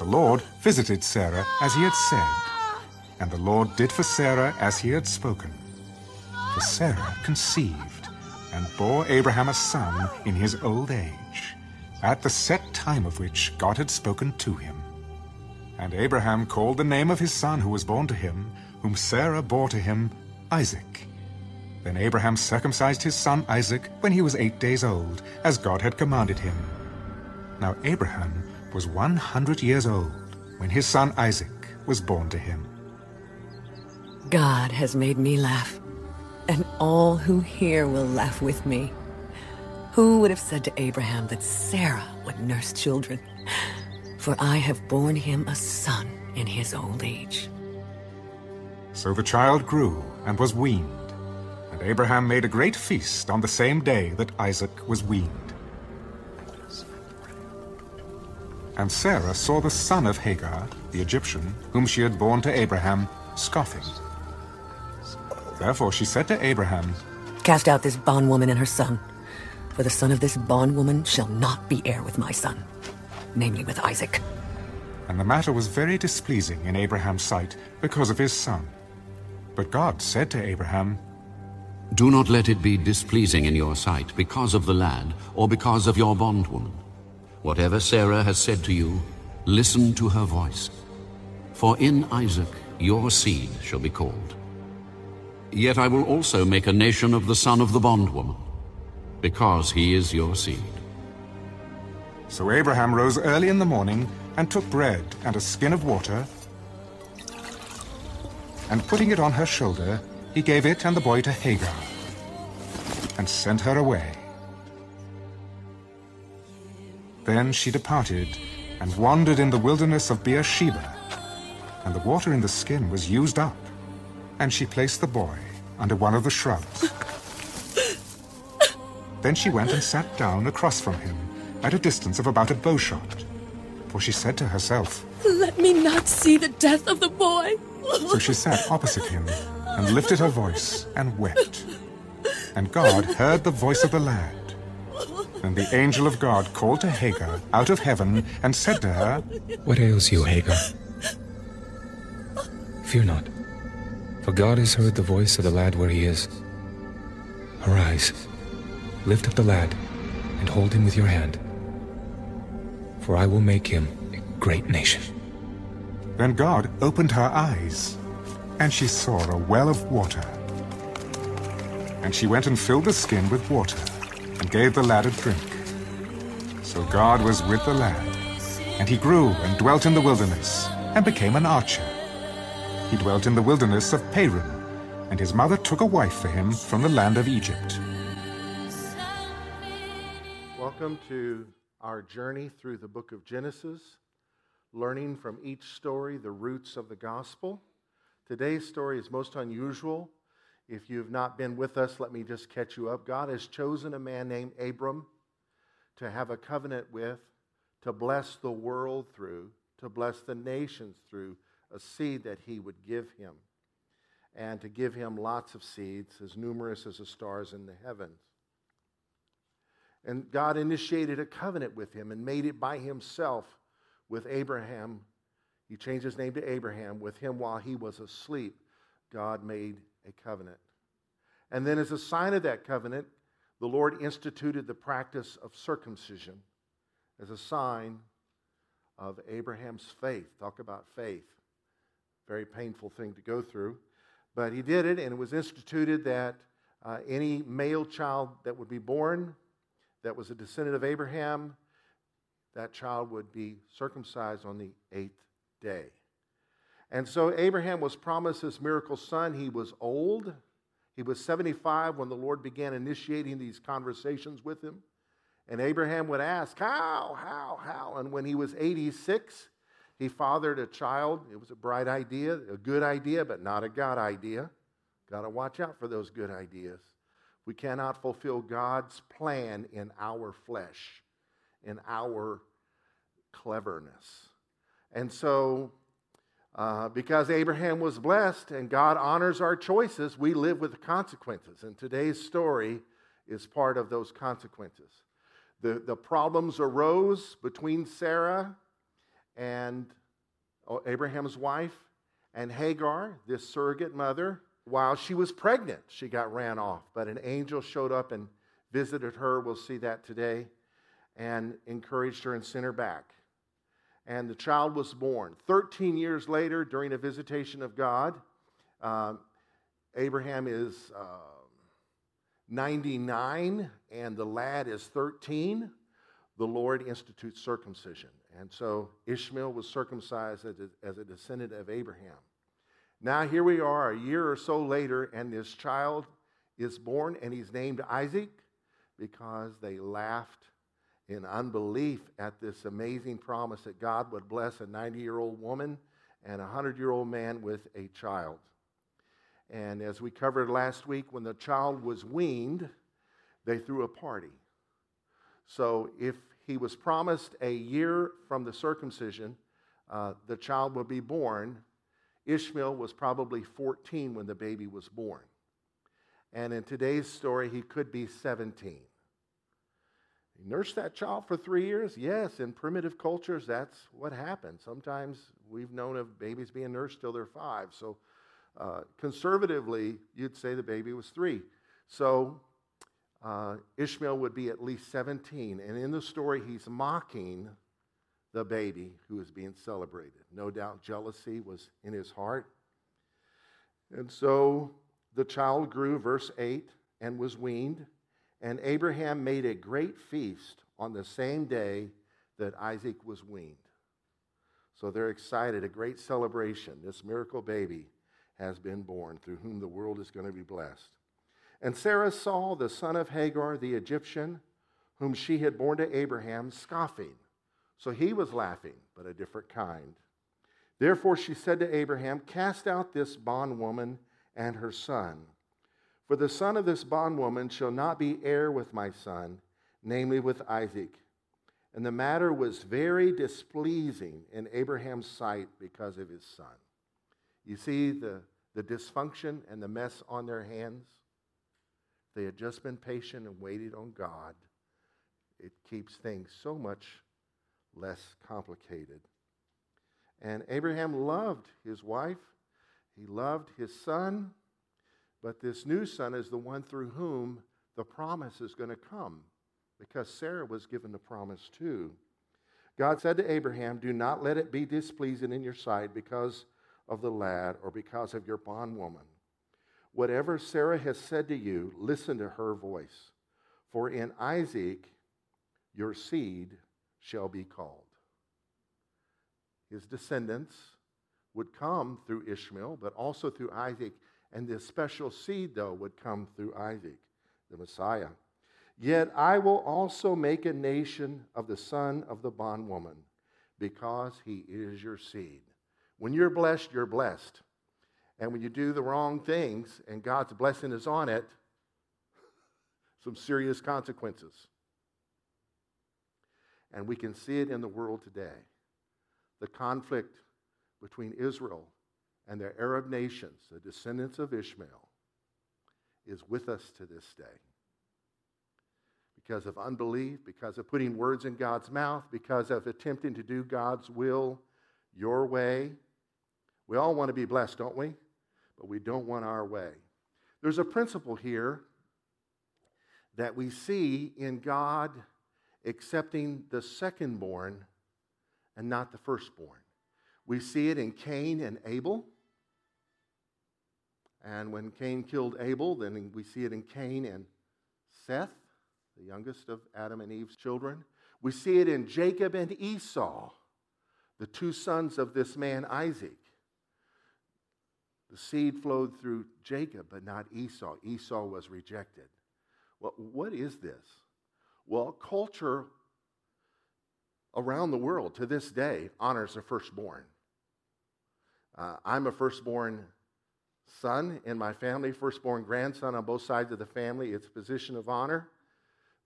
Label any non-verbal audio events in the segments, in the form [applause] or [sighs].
the Lord visited Sarah as he had said, and the Lord did for Sarah as he had spoken. For Sarah conceived and bore Abraham a son in his old age, at the set time of which God had spoken to him. And Abraham called the name of his son who was born to him, whom Sarah bore to him, Isaac. Then Abraham circumcised his son Isaac when he was eight days old, as God had commanded him. Now Abraham was one hundred years old when his son Isaac was born to him. God has made me laugh, and all who hear will laugh with me. Who would have said to Abraham that Sarah would nurse children? For I have borne him a son in his old age. So the child grew and was weaned, and Abraham made a great feast on the same day that Isaac was weaned. And Sarah saw the son of Hagar, the Egyptian, whom she had borne to Abraham, scoffing. Therefore she said to Abraham, Cast out this bondwoman and her son, for the son of this bondwoman shall not be heir with my son, namely with Isaac. And the matter was very displeasing in Abraham's sight because of his son. But God said to Abraham, Do not let it be displeasing in your sight because of the lad or because of your bondwoman. Whatever Sarah has said to you, listen to her voice. For in Isaac your seed shall be called. Yet I will also make a nation of the son of the bondwoman, because he is your seed. So Abraham rose early in the morning and took bread and a skin of water, and putting it on her shoulder, he gave it and the boy to Hagar, and sent her away. Then she departed and wandered in the wilderness of Beersheba, and the water in the skin was used up, and she placed the boy under one of the shrubs. then she went and sat down across from him, at a distance of about a bowshot, for she said to herself, Let me not see the death of the boy. So she sat opposite him, and lifted her voice, and wept. And God heard the voice of the lad. And the angel of God called to Hagar out of heaven and said to her, What ails you, Hagar? Fear not, for God has heard the voice of the lad where he is. Arise, lift up the lad, and hold him with your hand, for I will make him a great nation. Then God opened her eyes, and she saw a well of water. And she went and filled the skin with water, and gave the lad a drink. So God was with the lad, and he grew and dwelt in the wilderness, and became an archer. He dwelt in the wilderness of Paran, and his mother took a wife for him from the land of Egypt. Welcome to our journey through the book of Genesis, learning from each story the roots of the gospel. Today's story is most unusual. If you've not been with us, let me just catch you up. God has chosen a man named Abram to have a covenant with, to bless the world through, to bless the nations through a seed that he would give him, and to give him lots of seeds, as numerous as the stars in the heavens. And God initiated a covenant with him and made it by himself with Abraham. He changed his name to Abraham. With him while he was asleep, God made a covenant. And then, as a sign of that covenant, the Lord instituted the practice of circumcision as a sign of Abraham's faith. Talk about faith. Very painful thing to go through. But he did it, and it was instituted that uh, any male child that would be born that was a descendant of Abraham, that child would be circumcised on the eighth day. And so Abraham was promised this miracle son. He was old. He was 75 when the Lord began initiating these conversations with him. And Abraham would ask, How, how, how? And when he was 86, he fathered a child. It was a bright idea, a good idea, but not a God idea. Got to watch out for those good ideas. We cannot fulfill God's plan in our flesh, in our cleverness. And so uh, because Abraham was blessed and God honors our choices, we live with the consequences. And today's story is part of those consequences. The, the problems arose between Sarah and oh, Abraham's wife, and Hagar, this surrogate mother, while she was pregnant, she got ran off. But an angel showed up and visited her. We'll see that today. And encouraged her and sent her back. And the child was born. 13 years later, during a visitation of God, um, Abraham is uh, 99 and the lad is 13. The Lord institutes circumcision. And so Ishmael was circumcised as a, as a descendant of Abraham. Now, here we are a year or so later, and this child is born, and he's named Isaac because they laughed in unbelief at this amazing promise that God would bless a 90 year old woman and a 100 year old man with a child. And as we covered last week, when the child was weaned, they threw a party. So if he was promised a year from the circumcision, uh, the child would be born Ishmael was probably 14 when the baby was born. And in today's story, he could be 17. Nursed that child for three years? Yes, in primitive cultures, that's what happened. Sometimes we've known of babies being nursed till they're five. So uh, conservatively, you'd say the baby was three. So uh, Ishmael would be at least 17. And in the story, he's mocking the baby who is being celebrated. No doubt jealousy was in his heart. And so the child grew, verse 8, and was weaned. And Abraham made a great feast on the same day that Isaac was weaned. So they're excited, a great celebration. This miracle baby has been born, through whom the world is going to be blessed. And Sarah saw the son of Hagar, the Egyptian, whom she had borne to Abraham, scoffing. So he was laughing, but a different kind. Therefore she said to Abraham, Cast out this bondwoman and her son. For the son of this bondwoman shall not be heir with my son, namely with Isaac. And the matter was very displeasing in Abraham's sight because of his son. You see the, the dysfunction and the mess on their hands? They had just been patient and waited on God. It keeps things so much less complicated. And Abraham loved his wife, he loved his son, but this new son is the one through whom the promise is going to come because Sarah was given the promise too. God said to Abraham, Do not let it be displeasing in your sight because of the lad or because of your bondwoman. Whatever Sarah has said to you, listen to her voice. For in Isaac your seed shall be called. His descendants would come through Ishmael, but also through Isaac, and this special seed, though, would come through Isaac, the Messiah. Yet I will also make a nation of the son of the bondwoman, because he is your seed. When you're blessed, you're blessed. And when you do the wrong things and God's blessing is on it, [laughs] some serious consequences. And we can see it in the world today. The conflict between Israel and the Arab nations, the descendants of Ishmael, is with us to this day. Because of unbelief, because of putting words in God's mouth, because of attempting to do God's will your way. We all want to be blessed, don't we? But we don't want our way. There's a principle here that we see in God accepting the secondborn and not the firstborn. We see it in Cain and Abel. And when Cain killed Abel, then we see it in Cain and Seth, the youngest of Adam and Eve's children. We see it in Jacob and Esau, the two sons of this man Isaac. The seed flowed through Jacob, but not Esau. Esau was rejected. Well, what is this? Well, culture around the world to this day honors the firstborn. Uh, I'm a firstborn son in my family, firstborn grandson on both sides of the family. It's a position of honor,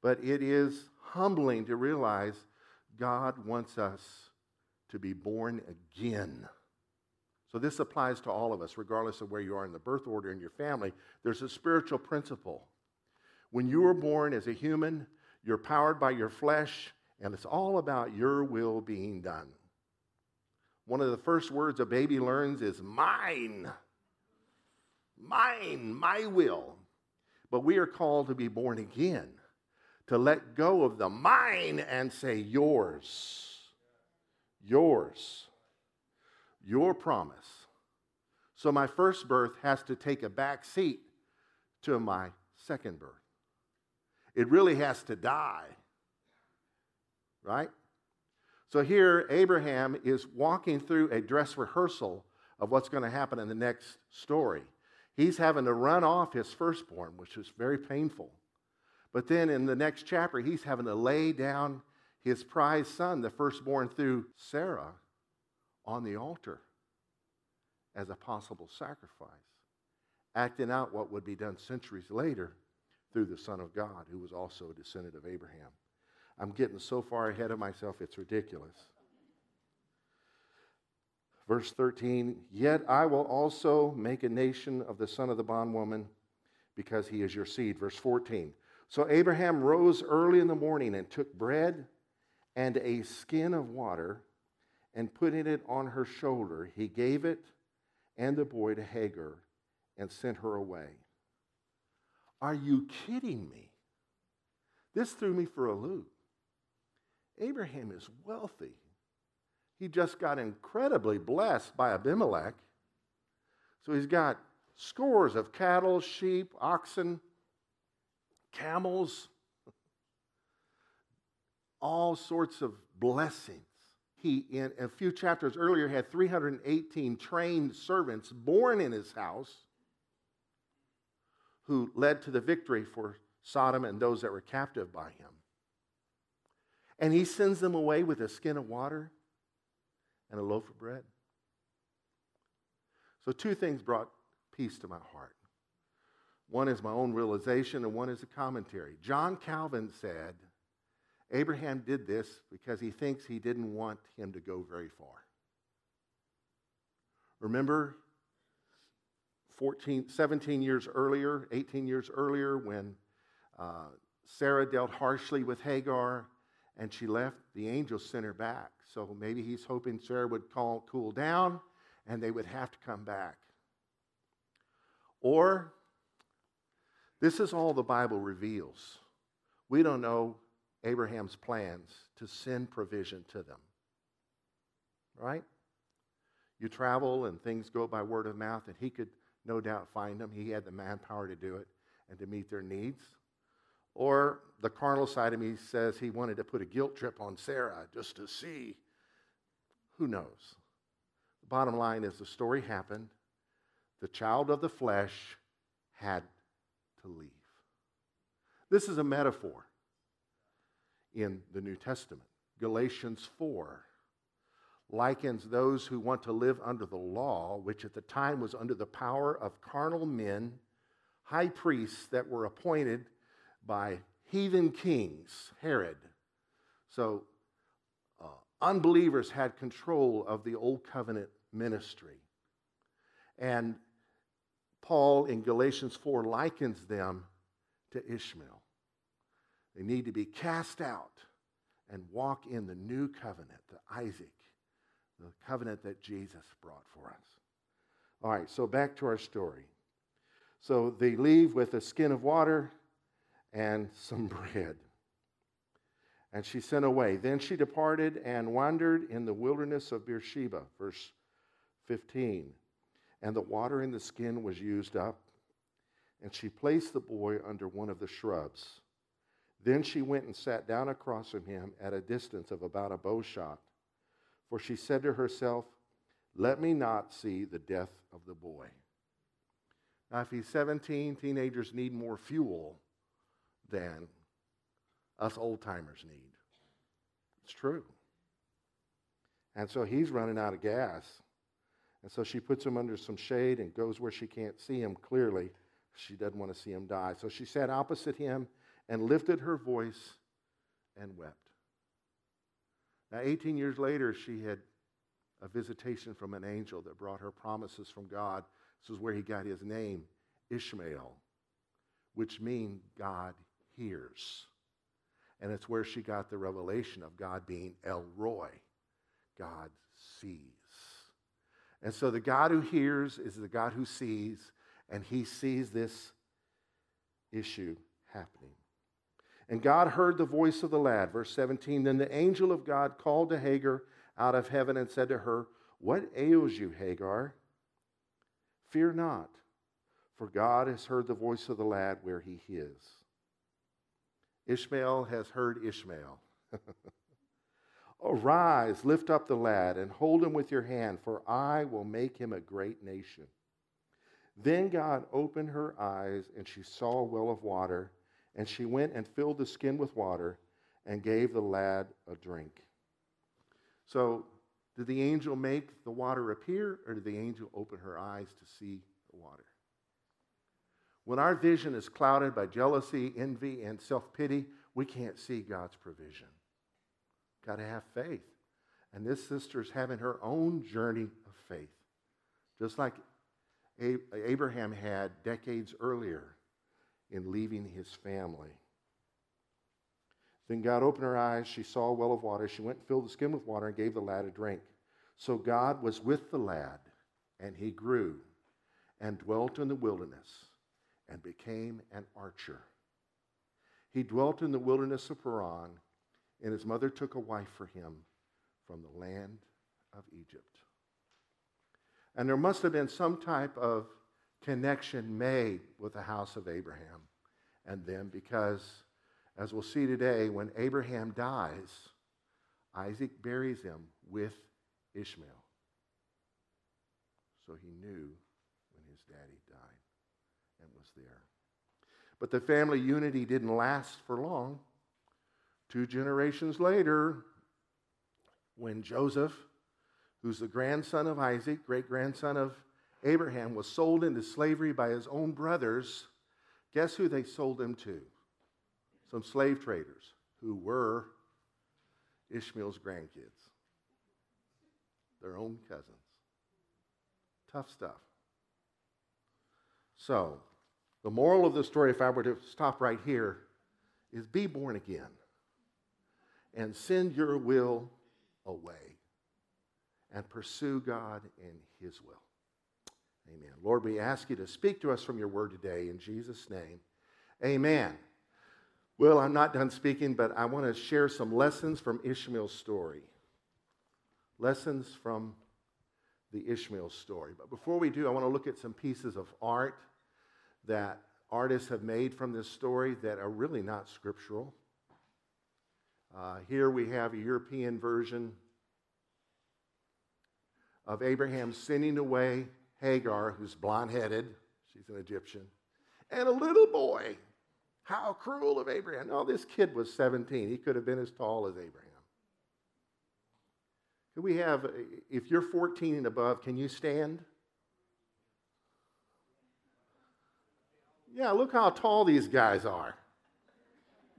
but it is humbling to realize God wants us to be born again. So, this applies to all of us, regardless of where you are in the birth order in your family. There's a spiritual principle. When you were born as a human, you're powered by your flesh, and it's all about your will being done. one of the first words a baby learns is mine. Mine, my will. But we are called to be born again, to let go of the mine and say, yours. Yours. Your promise. So my first birth has to take a back seat to my second birth. It really has to die. Right? So here, Abraham is walking through a dress rehearsal of what's going to happen in the next story. He's having to run off his firstborn, which is very painful. But then in the next chapter, he's having to lay down his prized son, the firstborn through Sarah, on the altar as a possible sacrifice, acting out what would be done centuries later through the Son of God, who was also a descendant of Abraham. I'm getting so far ahead of myself, it's ridiculous. Verse 13, yet I will also make a nation of the son of the bondwoman because he is your seed. Verse 14, so Abraham rose early in the morning and took bread and a skin of water and putting it on her shoulder, he gave it and the boy to Hagar and sent her away. Are you kidding me? This threw me for a loop. Abraham is wealthy. He just got incredibly blessed by Abimelech. So he's got scores of cattle, sheep, oxen, camels, all sorts of blessings. He, in a few chapters earlier, had 318 trained servants born in his house who led to the victory for Sodom and those that were captive by him. And he sends them away with a skin of water and a loaf of bread. So, two things brought peace to my heart. One is my own realization, and one is a commentary. John Calvin said, Abraham did this because he thinks he didn't want him to go very far. Remember 14, 17 years earlier, 18 years earlier, when uh, Sarah dealt harshly with Hagar and she left, the angel sent her back. So maybe he's hoping Sarah would call, cool down and they would have to come back. Or, this is all the Bible reveals. We don't know Abraham's plans to send provision to them. Right? You travel and things go by word of mouth, and he could no doubt find them. He had the manpower to do it and to meet their needs. Or the carnal side of me says he wanted to put a guilt trip on Sarah just to see. Who knows? The bottom line is the story happened. The child of the flesh had to leave. This is a metaphor in the New Testament. Galatians 4 likens those who want to live under the law, which at the time was under the power of carnal men, high priests that were appointed by heathen kings, Herod. So unbelievers had control of the old covenant ministry. And Paul in Galatians 4 likens them to Ishmael. They need to be cast out and walk in the new covenant, the Isaac, the covenant that Jesus brought for us. All right, so back to our story. So they leave with a skin of water and [laughs] some bread. And she sent away. Then she departed and wandered in the wilderness of Beersheba, verse 15. And the water in the skin was used up, and she placed the boy under one of the shrubs. Then she went and sat down across from him at a distance of about a bow shot. For she said to herself, Let me not see the death of the boy. Now, if he's 17, teenagers need more fuel than us old timers need. It's true. And so he's running out of gas. And so she puts him under some shade and goes where she can't see him clearly. She doesn't want to see him die. So she sat opposite him and lifted her voice and wept. Now, 18 years later, she had a visitation from an angel that brought her promises from God. This is where he got his name, Ishmael, which means God hears. And it's where she got the revelation of God being El Roi, God sees. And so the God who hears is the God who sees, and he sees this issue happening. And God heard the voice of the lad. Verse 17 Then the angel of God called to Hagar out of heaven and said to her, What ails you, Hagar? Fear not, for God has heard the voice of the lad where he is. Ishmael has heard Ishmael. [laughs] Arise, lift up the lad, and hold him with your hand, for I will make him a great nation. Then God opened her eyes, and she saw a well of water, and she went and filled the skin with water and gave the lad a drink. So, did the angel make the water appear, or did the angel open her eyes to see the water? When our vision is clouded by jealousy, envy, and self pity, we can't see God's provision. Got to have faith. And this sister is having her own journey of faith, just like Abraham had decades earlier in leaving his family. Then God opened her eyes. She saw a well of water. She went and filled the skin with water and gave the lad a drink. So God was with the lad, and he grew and dwelt in the wilderness and became an archer. He dwelt in the wilderness of Paran and his mother took a wife for him from the land of Egypt. And there must have been some type of connection made with the house of Abraham and them because, as we'll see today, when Abraham dies, Isaac buries him with Ishmael. So he knew when his daddy there. But the family unity didn't last for long. Two generations later, when Joseph, who's the grandson of Isaac, great grandson of Abraham, was sold into slavery by his own brothers, guess who they sold him to? Some slave traders who were Ishmael's grandkids, their own cousins. Tough stuff. So, the moral of the story, if I were to stop right here, is be born again and send your will away and pursue God in His will. Amen. Lord, we ask you to speak to us from your word today in Jesus' name. Amen. Well, I'm not done speaking, but I want to share some lessons from Ishmael's story. Lessons from the Ishmael story. But before we do, I want to look at some pieces of art that artists have made from this story that are really not scriptural. Uh, here we have a European version of Abraham sending away Hagar, who's blonde headed, she's an Egyptian, and a little boy. How cruel of Abraham. No, this kid was 17. He could have been as tall as Abraham. Can we have, if you're 14 and above, can you stand? Yeah, look how tall these guys are.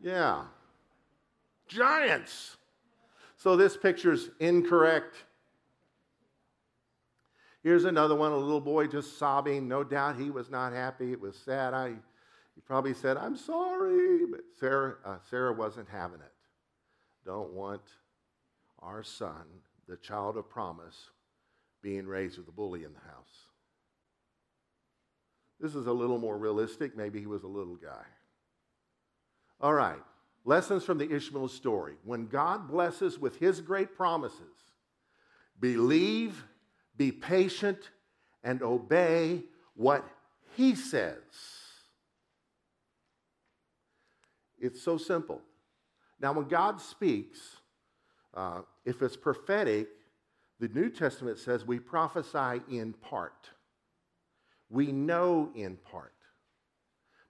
Yeah giants. So this picture's incorrect. Here's another one, a little boy just sobbing. No doubt he was not happy. It was sad. I, he probably said, I'm sorry. But Sarah, uh, Sarah wasn't having it. Don't want our son, the child of promise, being raised with a bully in the house. This is a little more realistic. Maybe he was a little guy. All right. Lessons from the Ishmael story. When God blesses with his great promises, believe, be patient, and obey what he says. It's so simple. Now, when God speaks, uh, if it's prophetic, the New Testament says we prophesy in part. We know in part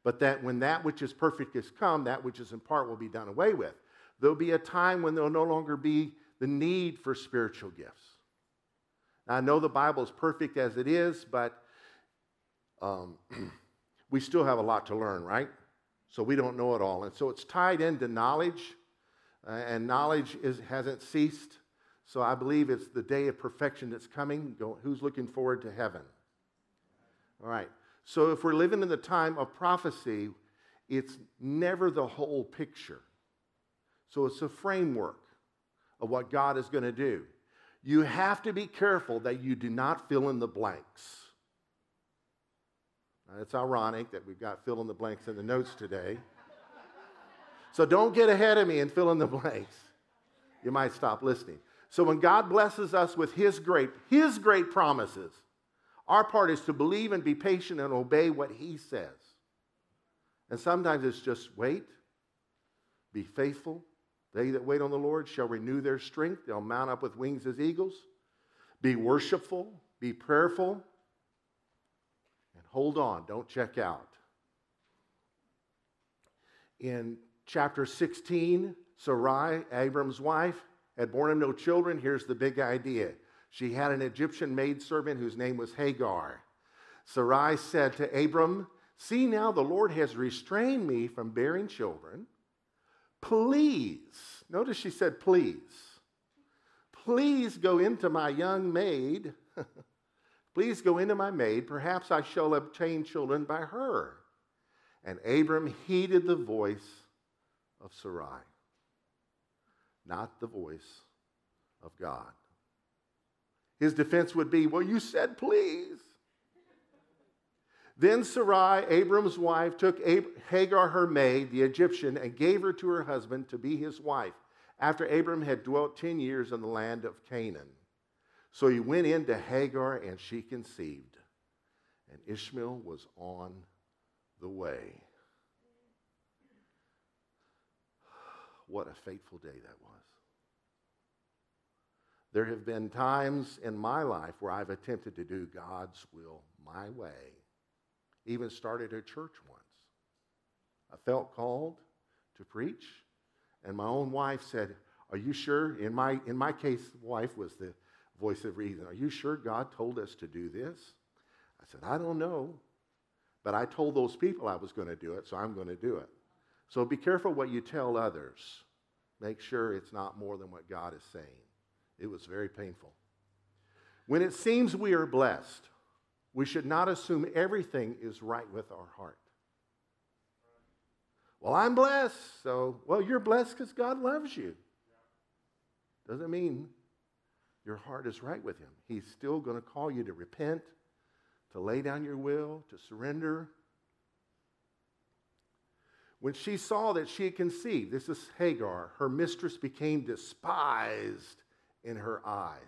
but that when that which is perfect is come, that which is in part will be done away with. There'll be a time when there'll no longer be the need for spiritual gifts. Now, I know the Bible is perfect as it is, but um, [clears throat] we still have a lot to learn, right? So we don't know it all. And so it's tied into knowledge, uh, and knowledge is, hasn't ceased. So I believe it's the day of perfection that's coming. Go, who's looking forward to heaven? All right. So if we're living in the time of prophecy, it's never the whole picture. So it's a framework of what God is going to do. You have to be careful that you do not fill in the blanks. Now, it's ironic that we've got fill in the blanks in the notes today. So don't get ahead of me and fill in the blanks. You might stop listening. So when God blesses us with his great his great promises, our part is to believe and be patient and obey what he says. And sometimes it's just wait, be faithful. They that wait on the Lord shall renew their strength. They'll mount up with wings as eagles. Be worshipful, be prayerful, and hold on, don't check out. In chapter 16, Sarai, Abram's wife, had borne him no children. Here's the big idea she had an Egyptian maidservant whose name was Hagar. Sarai said to Abram, See now, the Lord has restrained me from bearing children. Please, notice she said, Please, please go into my young maid. [laughs] please go into my maid. Perhaps I shall obtain children by her. And Abram heeded the voice of Sarai, not the voice of God. His defense would be, Well, you said please. Then Sarai, Abram's wife, took Hagar, her maid, the Egyptian, and gave her to her husband to be his wife, after Abram had dwelt 10 years in the land of Canaan. So he went in to Hagar, and she conceived. And Ishmael was on the way. [sighs] What a fateful day that was. There have been times in my life where I've attempted to do God's will my way even started a church once. I felt called to preach, and my own wife said, Are you sure? In my, in my case, wife was the voice of reason. Are you sure God told us to do this? I said, I don't know, but I told those people I was going to do it, so I'm going to do it. So be careful what you tell others. Make sure it's not more than what God is saying. It was very painful. When it seems we are blessed, we should not assume everything is right with our heart. Well, I'm blessed, so, well, you're blessed because God loves you. Doesn't mean your heart is right with Him. He's still going to call you to repent, to lay down your will, to surrender. When she saw that she had conceived, this is Hagar, her mistress became despised in her eyes.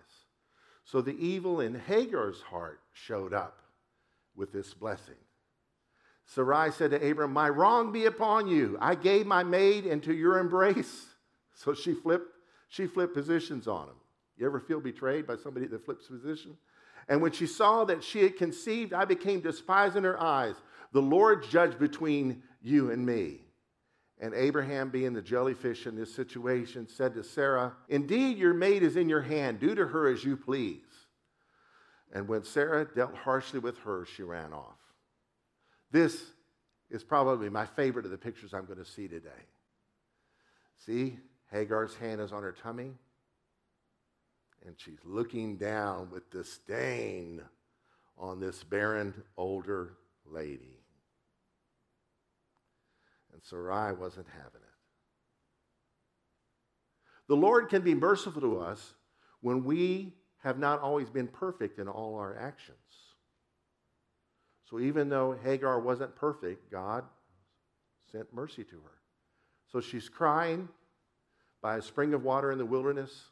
So the evil in Hagar's heart showed up with this blessing. Sarai said to Abram, My wrong be upon you. I gave my maid into your embrace. [laughs] So she flipped, she flipped positions on him. You ever feel betrayed by somebody that flips position? And when she saw that she had conceived, I became despised in her eyes. The Lord judged between you and me. And Abraham, being the jellyfish in this situation, said to Sarah, Indeed, your maid is in your hand. Do to her as you please. And when Sarah dealt harshly with her, she ran off. This is probably my favorite of the pictures I'm going to see today. See, Hagar's hand is on her tummy, and she's looking down with disdain on this barren older lady. And Sarai wasn't having it. The Lord can be merciful to us when we have not always been perfect in all our actions. So even though Hagar wasn't perfect, God sent mercy to her. So she's crying by a spring of water in the wilderness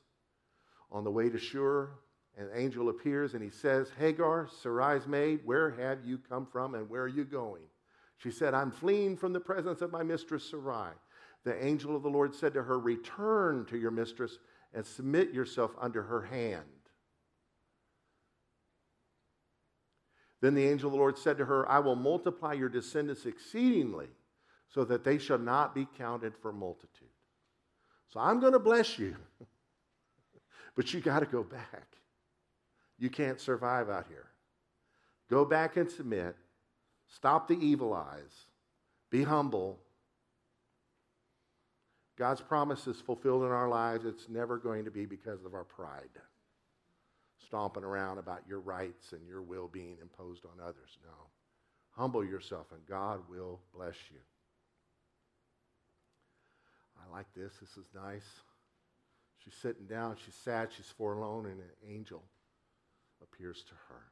on the way to Shur. An angel appears and he says, Hagar, Sarai's maid, where have you come from and where are you going? She said, I'm fleeing from the presence of my mistress Sarai. The angel of the Lord said to her, Return to your mistress and submit yourself under her hand. Then the angel of the Lord said to her, I will multiply your descendants exceedingly, so that they shall not be counted for multitude. So I'm going to bless you, [laughs] but you got to go back. You can't survive out here. Go back and submit. Stop the evil eyes. Be humble. God's promise is fulfilled in our lives. It's never going to be because of our pride stomping around about your rights and your will being imposed on others. No. Humble yourself, and God will bless you. I like this. This is nice. She's sitting down, she's sad, she's forlorn, and an angel appears to her.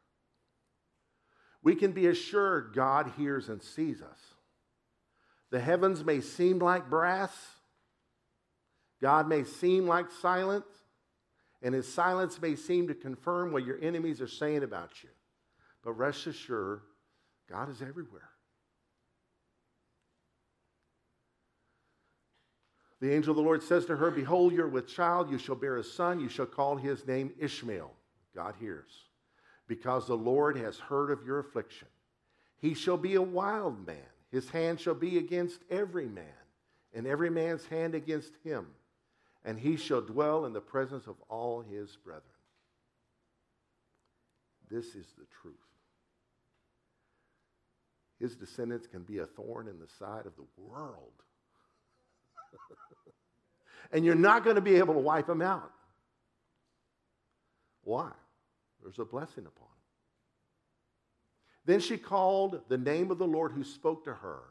We can be assured God hears and sees us. The heavens may seem like brass, God may seem like silence, and his silence may seem to confirm what your enemies are saying about you. But rest assured, God is everywhere. The angel of the Lord says to her, Behold, you're with child, you shall bear a son, you shall call his name Ishmael. God hears, because the Lord has heard of your affliction. He shall be a wild man, his hand shall be against every man, and every man's hand against him, and he shall dwell in the presence of all his brethren. This is the truth. His descendants can be a thorn in the side of the world [laughs] and you're not going to be able to wipe them out. Why? There's a blessing upon them. Then she called the name of the Lord who spoke to her.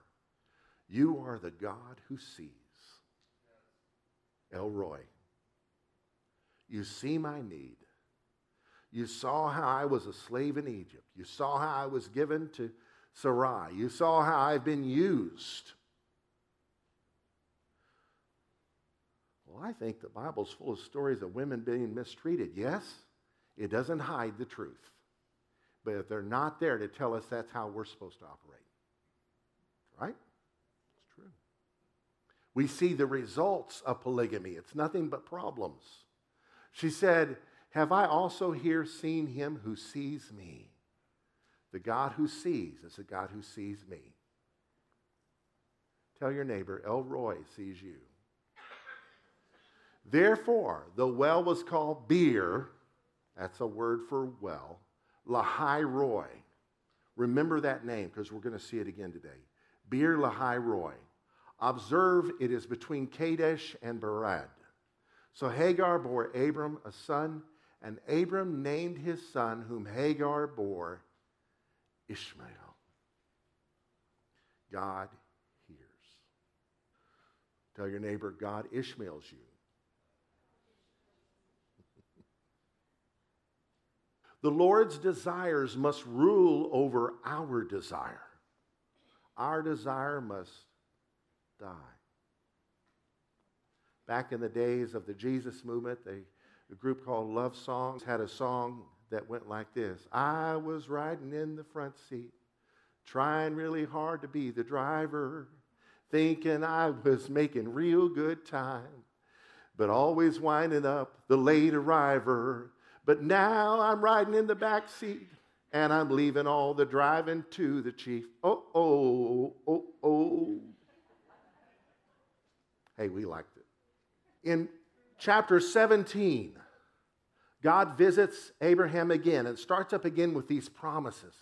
You are the God who sees. El Roi. You see my need. You saw how I was a slave in Egypt. You saw how I was given to Sarai. You saw how I've been used Well, I think the Bible's full of stories of women being mistreated. Yes, it doesn't hide the truth. But if they're not there to tell us that's how we're supposed to operate, right? It's true. We see the results of polygamy. It's nothing but problems. She said, Have I also here seen him who sees me? The God who sees is the God who sees me. Tell your neighbor, El Roi sees you. Therefore, the well was called Beer, that's a word for well, Lahai Roi. Remember that name because we're going to see it again today. Beer Lahai Roi. Observe it is between Kadesh and Bered. So Hagar bore Abram a son, and Abram named his son, whom Hagar bore, Ishmael. God hears. Tell your neighbor, God Ishmaels you. The Lord's desires must rule over our desire. Our desire must die. Back in the days of the Jesus movement, they, a group called Love Songs had a song that went like this I was riding in the front seat, trying really hard to be the driver, thinking I was making real good time, but always winding up the late arriver but now I'm riding in the back seat and I'm leaving all the driving to the chief. Oh, oh, oh, oh. Hey, we liked it. In chapter 17, God visits Abraham again and starts up again with these promises.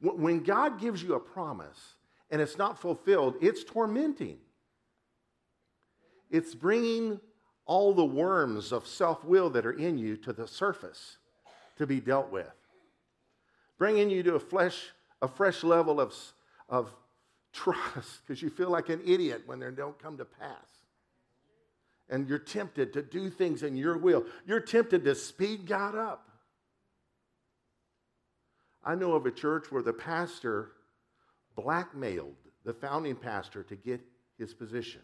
When God gives you a promise and it's not fulfilled, it's tormenting. It's bringing all the worms of self will that are in you to the surface to be dealt with, bringing you to a, flesh, a fresh level of, of trust because you feel like an idiot when they don't come to pass. And you're tempted to do things in your will. You're tempted to speed God up. I know of a church where the pastor blackmailed the founding pastor to get his position.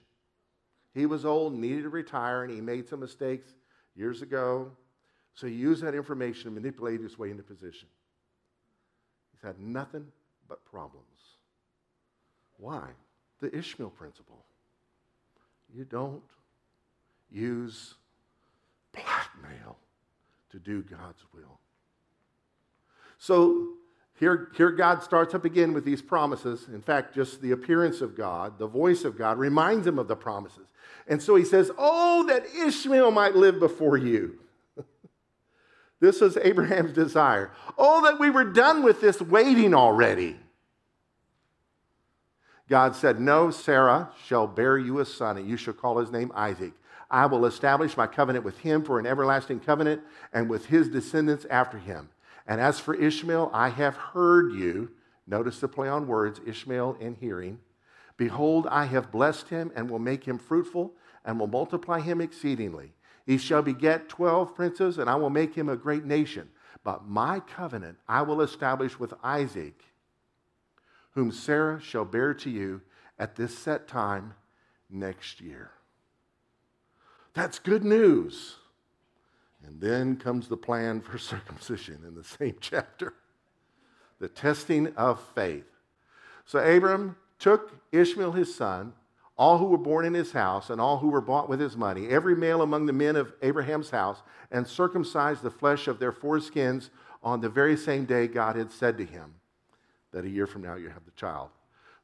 He was old, needed to retire, and he made some mistakes years ago. So he used that information to manipulate his way into position. He's had nothing but problems. Why? The Ishmael principle. You don't use blackmail to do God's will. So here, here God starts up again with these promises. In fact, just the appearance of God, the voice of God, reminds him of the promises. And so he says, Oh, that Ishmael might live before you. [laughs] this was Abraham's desire. Oh, that we were done with this waiting already. God said, No, Sarah shall bear you a son, and you shall call his name Isaac. I will establish my covenant with him for an everlasting covenant, and with his descendants after him. And as for Ishmael, I have heard you. Notice the play on words Ishmael and hearing. Behold, I have blessed him and will make him fruitful and will multiply him exceedingly. He shall beget 12 princes, and I will make him a great nation. But my covenant I will establish with Isaac, whom Sarah shall bear to you at this set time next year. That's good news. And then comes the plan for [laughs] circumcision in the same chapter the testing of faith. So Abram took Ishmael his son, all who were born in his house, and all who were bought with his money, every male among the men of Abraham's house, and circumcised the flesh of their foreskins on the very same day God had said to him that a year from now you have the child.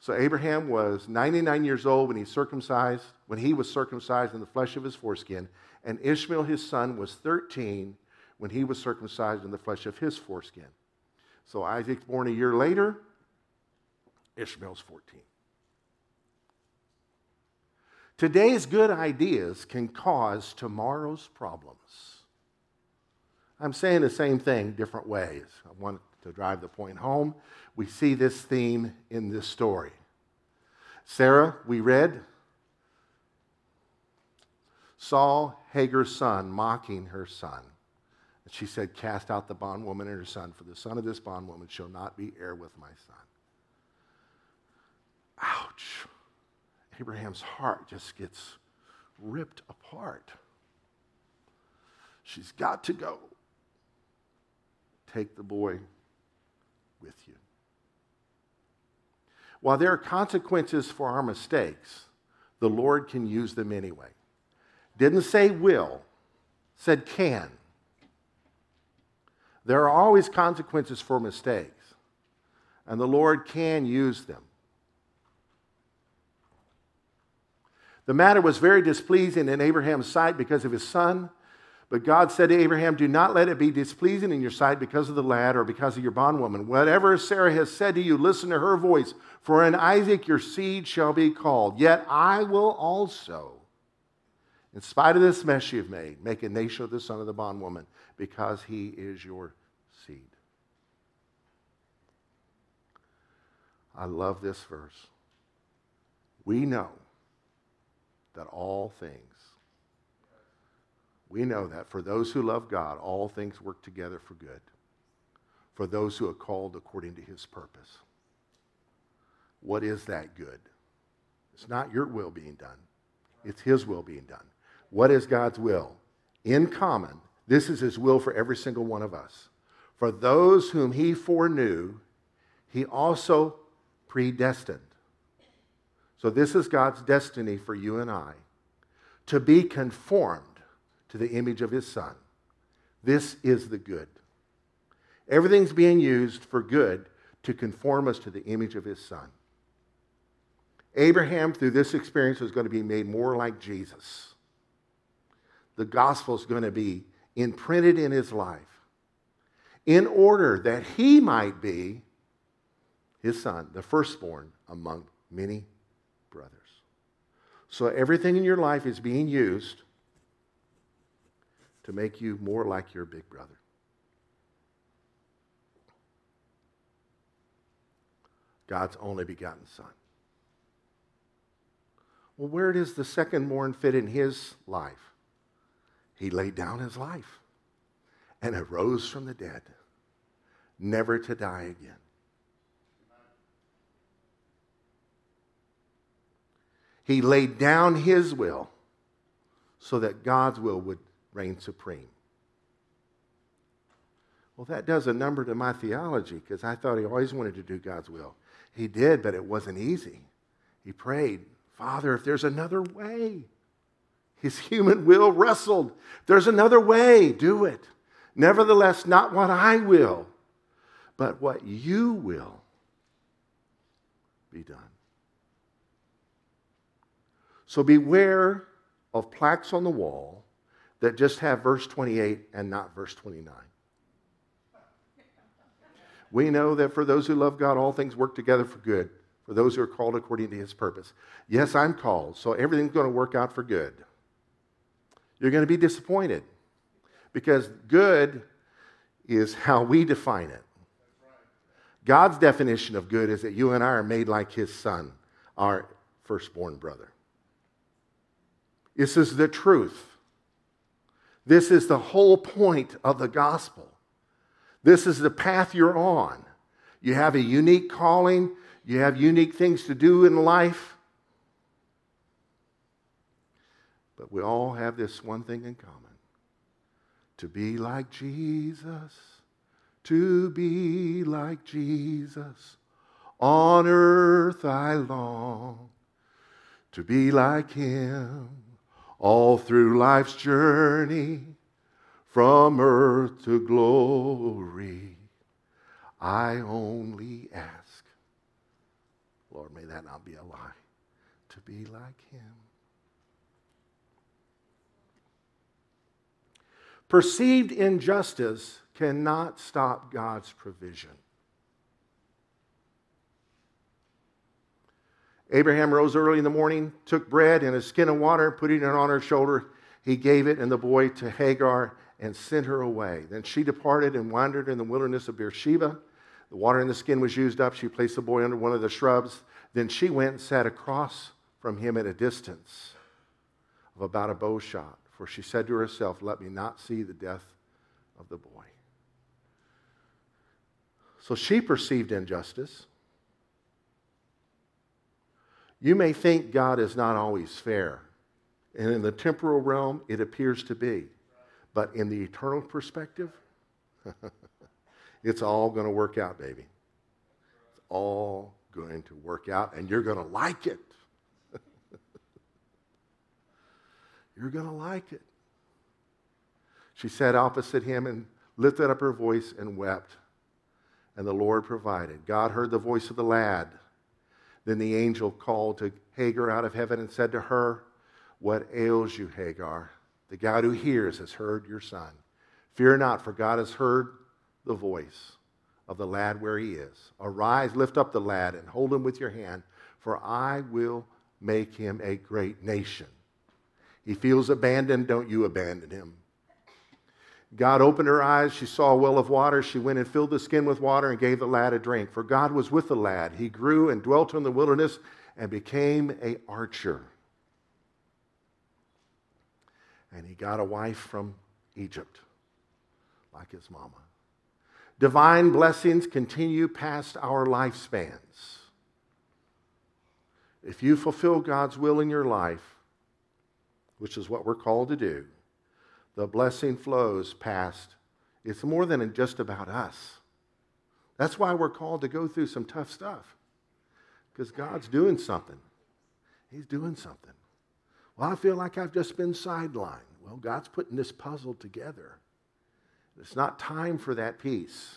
So Abraham was 99 years old when he circumcised, when he was circumcised in the flesh of his foreskin, and Ishmael his son was 13 when he was circumcised in the flesh of his foreskin. So Isaac's born a year later, Ishmael's 14. Today's good ideas can cause tomorrow's problems. I'm saying the same thing different ways. I want to drive the point home. We see this theme in this story. Sarah, we read, saw Hagar's son mocking her son. And she said, Cast out the bondwoman and her son, for the son of this bondwoman shall not be heir with my son. Ouch. Abraham's heart just gets ripped apart. She's got to go. Take the boy with you. While there are consequences for our mistakes, the Lord can use them anyway. Didn't say will, said can. There are always consequences for mistakes, and the Lord can use them. The matter was very displeasing in Abraham's sight because of his son. But God said to Abraham, Do not let it be displeasing in your sight because of the lad or because of your bondwoman. Whatever Sarah has said to you, listen to her voice. For in Isaac your seed shall be called. Yet I will also, in spite of this mess you've made, make a nation of the son of the bondwoman because he is your seed. I love this verse. We know that all things, we know that for those who love God, all things work together for good, for those who are called according to his purpose. What is that good? It's not your will being done, it's his will being done. What is God's will? In common, this is his will for every single one of us. For those whom he foreknew, he also predestined so, this is God's destiny for you and I to be conformed to the image of His Son. This is the good. Everything's being used for good to conform us to the image of His Son. Abraham, through this experience, is going to be made more like Jesus. The gospel is going to be imprinted in his life in order that he might be his son, the firstborn among many brothers. So everything in your life is being used to make you more like your big brother. God's only begotten Son. Well, where does the second born fit in his life? He laid down his life and arose from the dead, never to die again. He laid down his will so that God's will would reign supreme. Well, that does a number to my theology because I thought he always wanted to do God's will. He did, but it wasn't easy. He prayed, Father, if there's another way. His human will wrestled. There's another way, do it. Nevertheless, not what I will, but what you will be done. So beware of plaques on the wall that just have verse 28 and not verse 29. We know that for those who love God, all things work together for good, for those who are called according to his purpose. Yes, I'm called, so everything's going to work out for good. You're going to be disappointed because good is how we define it. God's definition of good is that you and I are made like his son, our firstborn brother. This is the truth. This is the whole point of the gospel. This is the path you're on. You have a unique calling, you have unique things to do in life. But we all have this one thing in common to be like Jesus, to be like Jesus. On earth I long to be like him all through life's journey from earth to glory. I only ask, Lord, may that not be a lie, to be like him. Perceived injustice cannot stop God's provision. Abraham rose early in the morning, took bread and a skin of water, putting it on her shoulder. He gave it and the boy to Hagar and sent her away. Then she departed and wandered in the wilderness of Beersheba. The water in the skin was used up. She placed the boy under one of the shrubs. Then she went and sat across from him at a distance of about a bow shot for she said to herself, Let me not see the death of the boy. So she perceived injustice. You may think God is not always fair. And in the temporal realm, it appears to be. But in the eternal perspective, [laughs] it's all going to work out, baby. It's all going to work out, and you're going to like it. You're going to like it. She sat opposite him and lifted up her voice and wept. And the Lord provided. God heard the voice of the lad. Then the angel called to Hagar out of heaven and said to her, What ails you, Hagar? The God who hears has heard your son. Fear not, for God has heard the voice of the lad where he is. Arise, lift up the lad, and hold him with your hand, for I will make him a great nation. He feels abandoned. Don't you abandon him. God opened her eyes. She saw a well of water. She went and filled the skin with water and gave the lad a drink. For God was with the lad. He grew and dwelt in the wilderness and became a archer. And he got a wife from Egypt, like his mama. Divine blessings continue past our lifespans. If you fulfill God's will in your life, which is what we're called to do, the blessing flows past. It's more than just about us. That's why we're called to go through some tough stuff, because God's doing something. He's doing something. Well, I feel like I've just been sidelined. Well, God's putting this puzzle together. It's not time for that piece.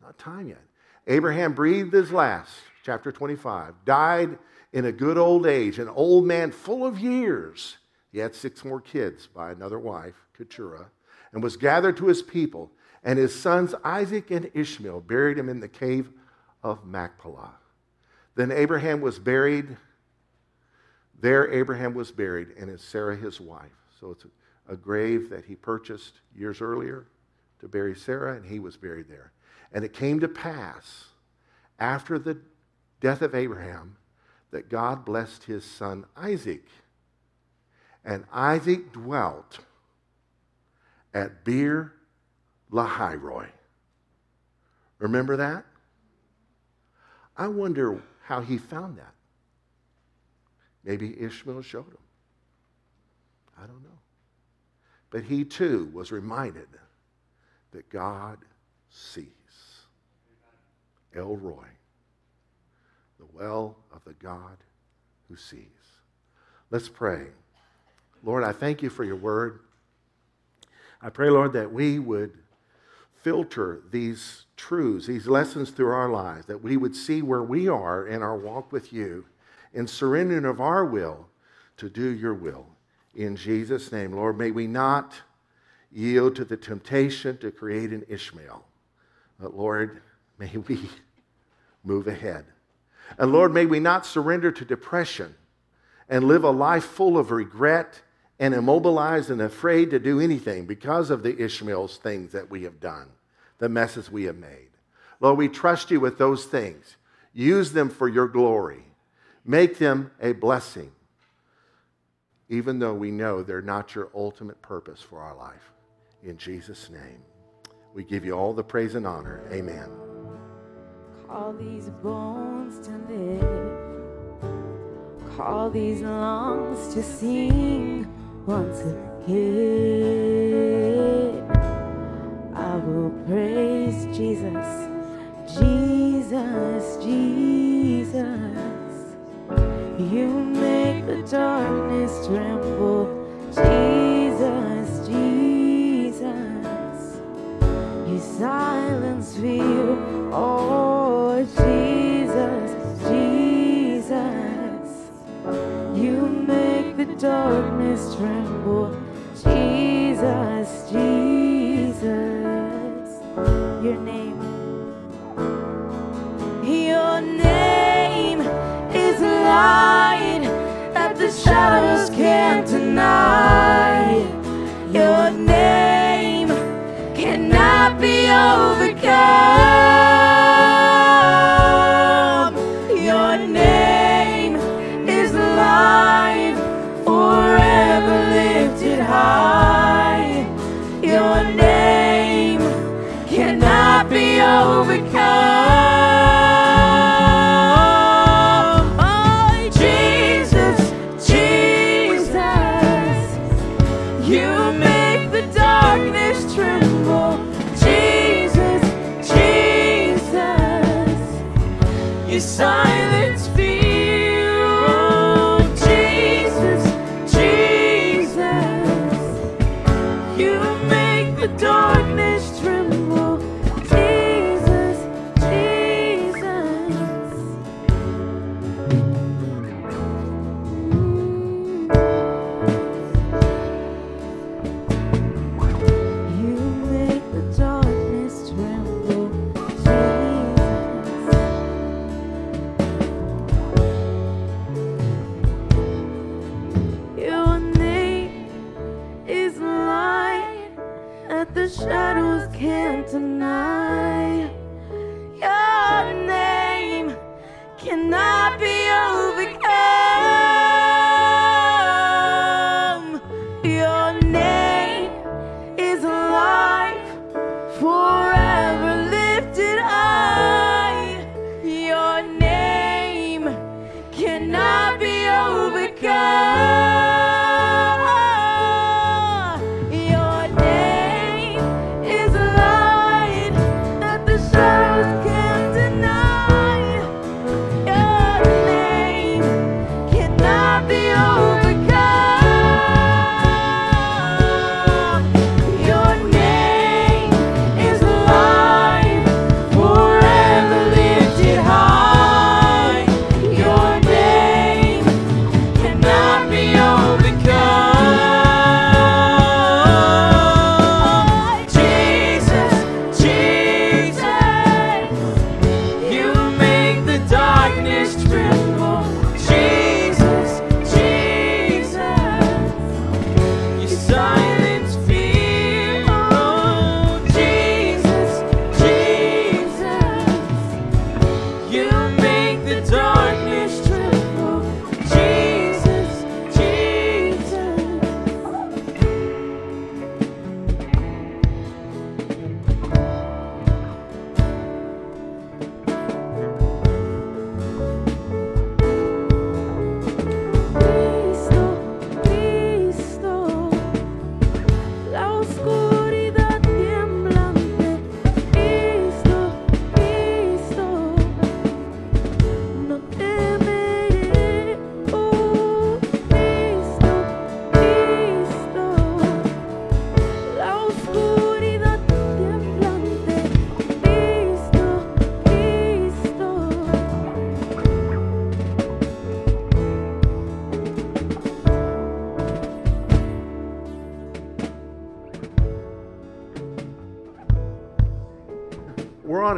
Not time yet. Abraham breathed his last, chapter 25, died in a good old age, an old man full of years. He had six more kids by another wife, Keturah, and was gathered to his people. And his sons Isaac and Ishmael buried him in the cave of Machpelah. Then Abraham was buried. There, Abraham was buried, and is Sarah his wife. So it's a, a grave that he purchased years earlier to bury Sarah, and he was buried there. And it came to pass after the death of Abraham that God blessed his son Isaac. And Isaac dwelt at Beer Lahai Remember that? I wonder how he found that. Maybe Ishmael showed him. I don't know. But he too was reminded that God sees. El Roi, the well of the God who sees. Let's pray. Lord, I thank you for your word. I pray, Lord, that we would filter these truths, these lessons through our lives, that we would see where we are in our walk with you, in surrendering of our will to do your will. In Jesus' name, Lord, may we not yield to the temptation to create an Ishmael. But Lord, may [laughs] we move ahead. And Lord, may we not surrender to depression and live a life full of regret and immobilized and afraid to do anything because of the Ishmael's things that we have done, the messes we have made. Lord, we trust you with those things. Use them for your glory. Make them a blessing. even though we know they're not your ultimate purpose for our life. In Jesus' name, we give you all the praise and honor. Amen. Call these bones to live. Call these lungs to sing once again. I will praise Jesus, Jesus, Jesus. You make the darkness tremble, Jesus, Jesus. You silence fear, oh Jesus, darkness tremble, Jesus, Jesus. Your name, your name is light that the shadows can't deny. Your name cannot be overcome.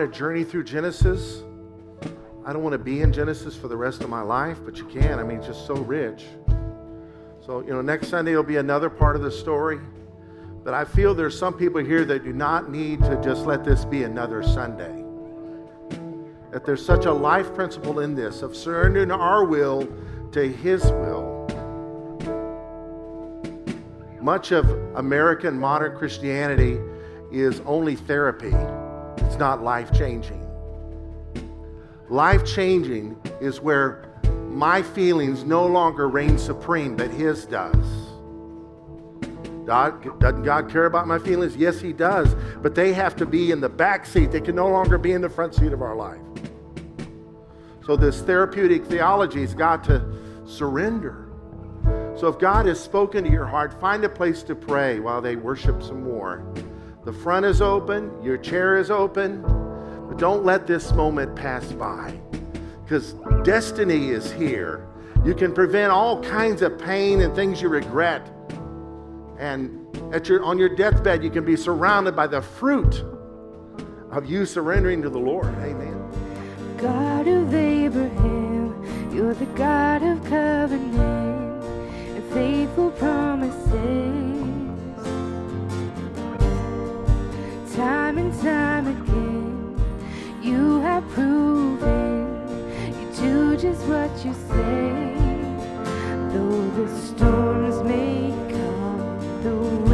Journey through Genesis. I don't want to be in Genesis for the rest of my life, but you can. I mean, it's just so rich. So, you know, next Sunday will be another part of the story. But I feel there's some people here that do not need to just let this be another Sunday. That there's such a life principle in this of surrendering our will to His will. Much of American modern Christianity is only therapy, not life changing. Life changing is where my feelings no longer reign supreme, but His does. God, doesn't God care about my feelings? Yes, He does. But they have to be in the back seat. They can no longer be in the front seat of our life. So, this therapeutic theology has got to surrender. So, if God has spoken to your heart, find a place to pray while they worship some more. The front is open, your chair is open, but don't let this moment pass by because destiny is here. You can prevent all kinds of pain and things you regret. And at your, on your deathbed, you can be surrounded by the fruit of you surrendering to the Lord. Amen. God of Abraham, you're the God of covenant and faithful promises. Time and time again, you have proven you do just what you say. Though the storms may come, the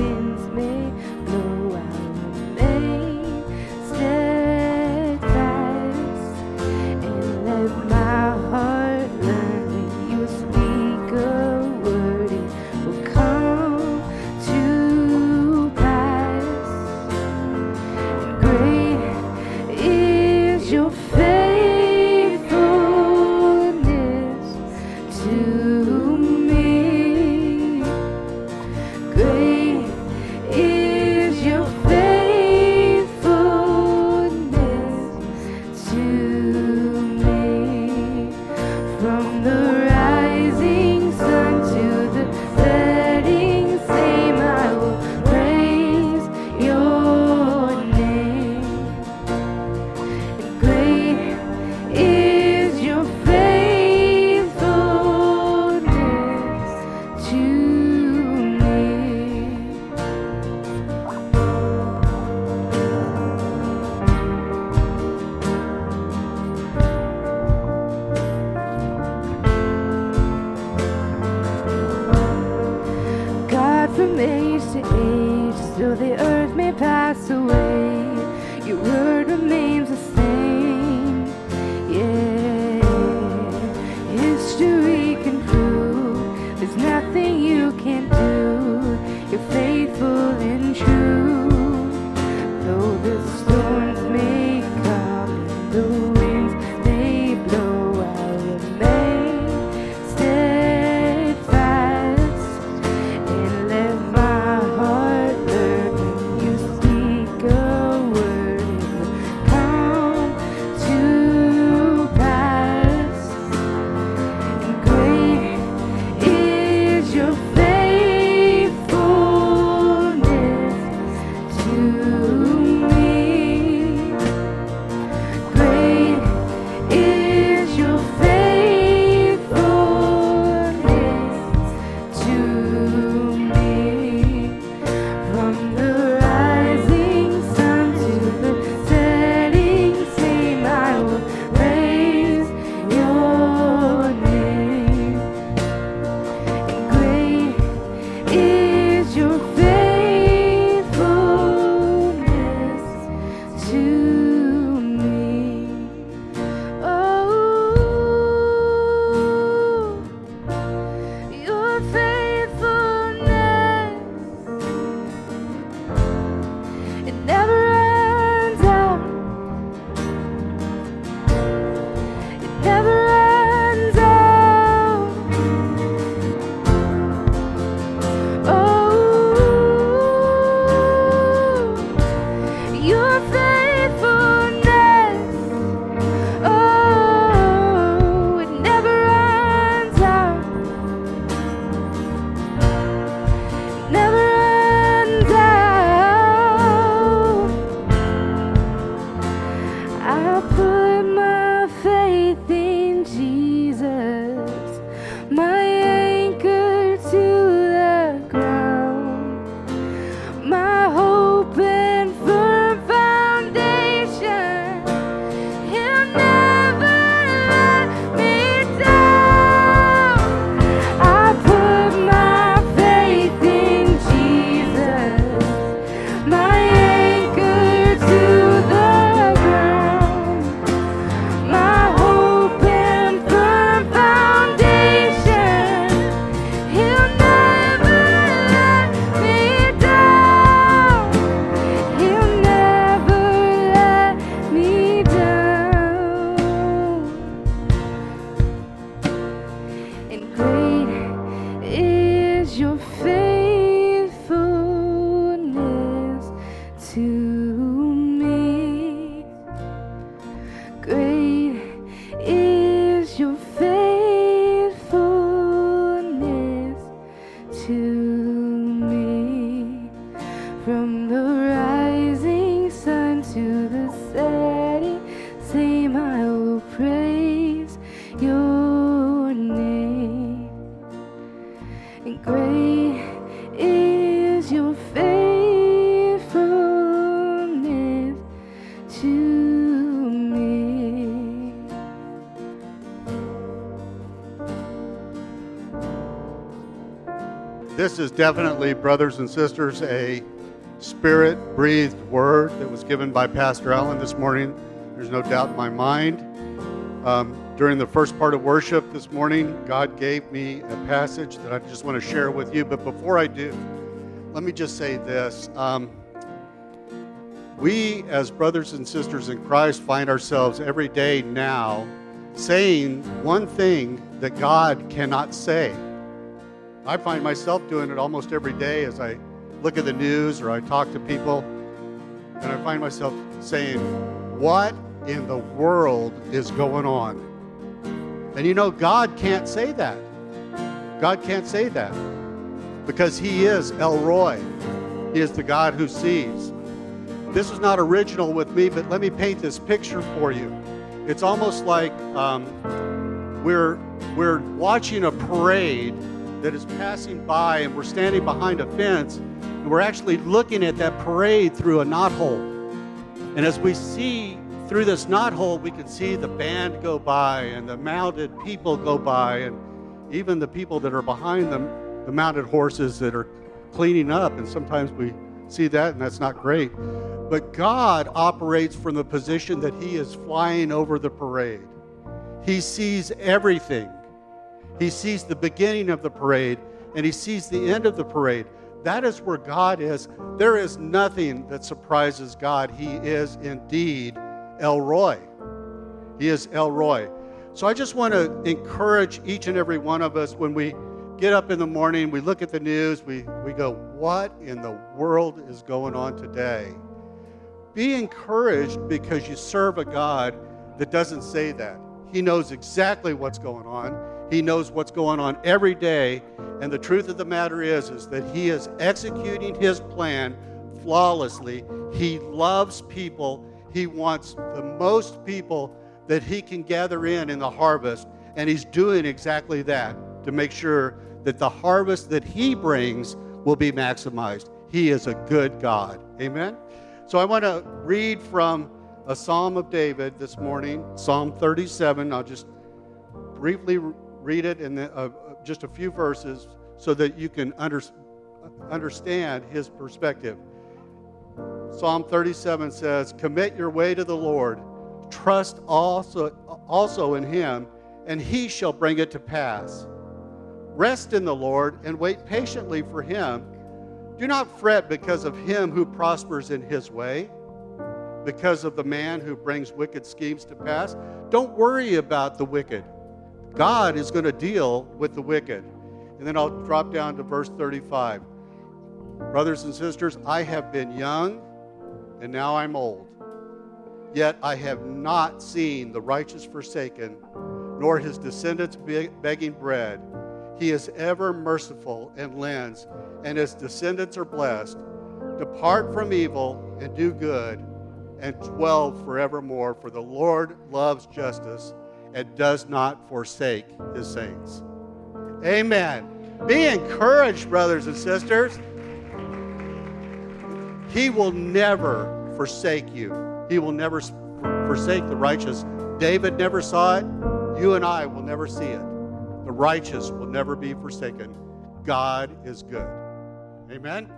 is definitely, brothers and sisters, a spirit breathed word that was given by Pastor Allen this morning. There's no doubt in my mind. Um, during the first part of worship this morning, God gave me a passage that I just want to share with you. But before I do, let me just say this. Um, we, as brothers and sisters in Christ, find ourselves every day now saying one thing that God cannot say. I find myself doing it almost every day as I look at the news or I talk to people, and I find myself saying, What in the world is going on? And you know, God can't say that. God can't say that because He is El Roi, He is the God who sees. This is not original with me, but let me paint this picture for you. It's almost like um, we're, we're watching a parade that is passing by and we're standing behind a fence and we're actually looking at that parade through a knothole. And as we see through this knothole, we can see the band go by and the mounted people go by and even the people that are behind them, the mounted horses that are cleaning up. And sometimes we see that and that's not great. But God operates from the position that He is flying over the parade. He sees everything. He sees the beginning of the parade and he sees the end of the parade. That is where God is. There is nothing that surprises God. He is indeed El Roi. He is El Roi. So I just want to encourage each and every one of us when we get up in the morning, we look at the news, we, we go, What in the world is going on today? Be encouraged because you serve a God that doesn't say that. He knows exactly what's going on. He knows what's going on every day. And the truth of the matter is, is that he is executing his plan flawlessly. He loves people. He wants the most people that he can gather in in the harvest. And he's doing exactly that to make sure that the harvest that he brings will be maximized. He is a good God. Amen? So I want to read from a Psalm of David this morning, Psalm 37. I'll just briefly read it in the, uh, just a few verses so that you can under, understand his perspective. Psalm 37 says, Commit your way to the Lord, trust also, also in him, and he shall bring it to pass. Rest in the Lord and wait patiently for him. Do not fret because of him who prospers in his way, because of the man who brings wicked schemes to pass. Don't worry about the wicked. God is going to deal with the wicked. And then I'll drop down to verse 35. Brothers and sisters, I have been young and now I'm old. Yet I have not seen the righteous forsaken, nor his descendants begging bread. He is ever merciful and lends, and his descendants are blessed. Depart from evil and do good, and dwell forevermore, for the Lord loves justice and does not forsake his saints. Amen. Be encouraged, brothers and sisters. He will never forsake you. He will never forsake the righteous. David never saw it. You and I will never see it. The righteous will never be forsaken. God is good. Amen.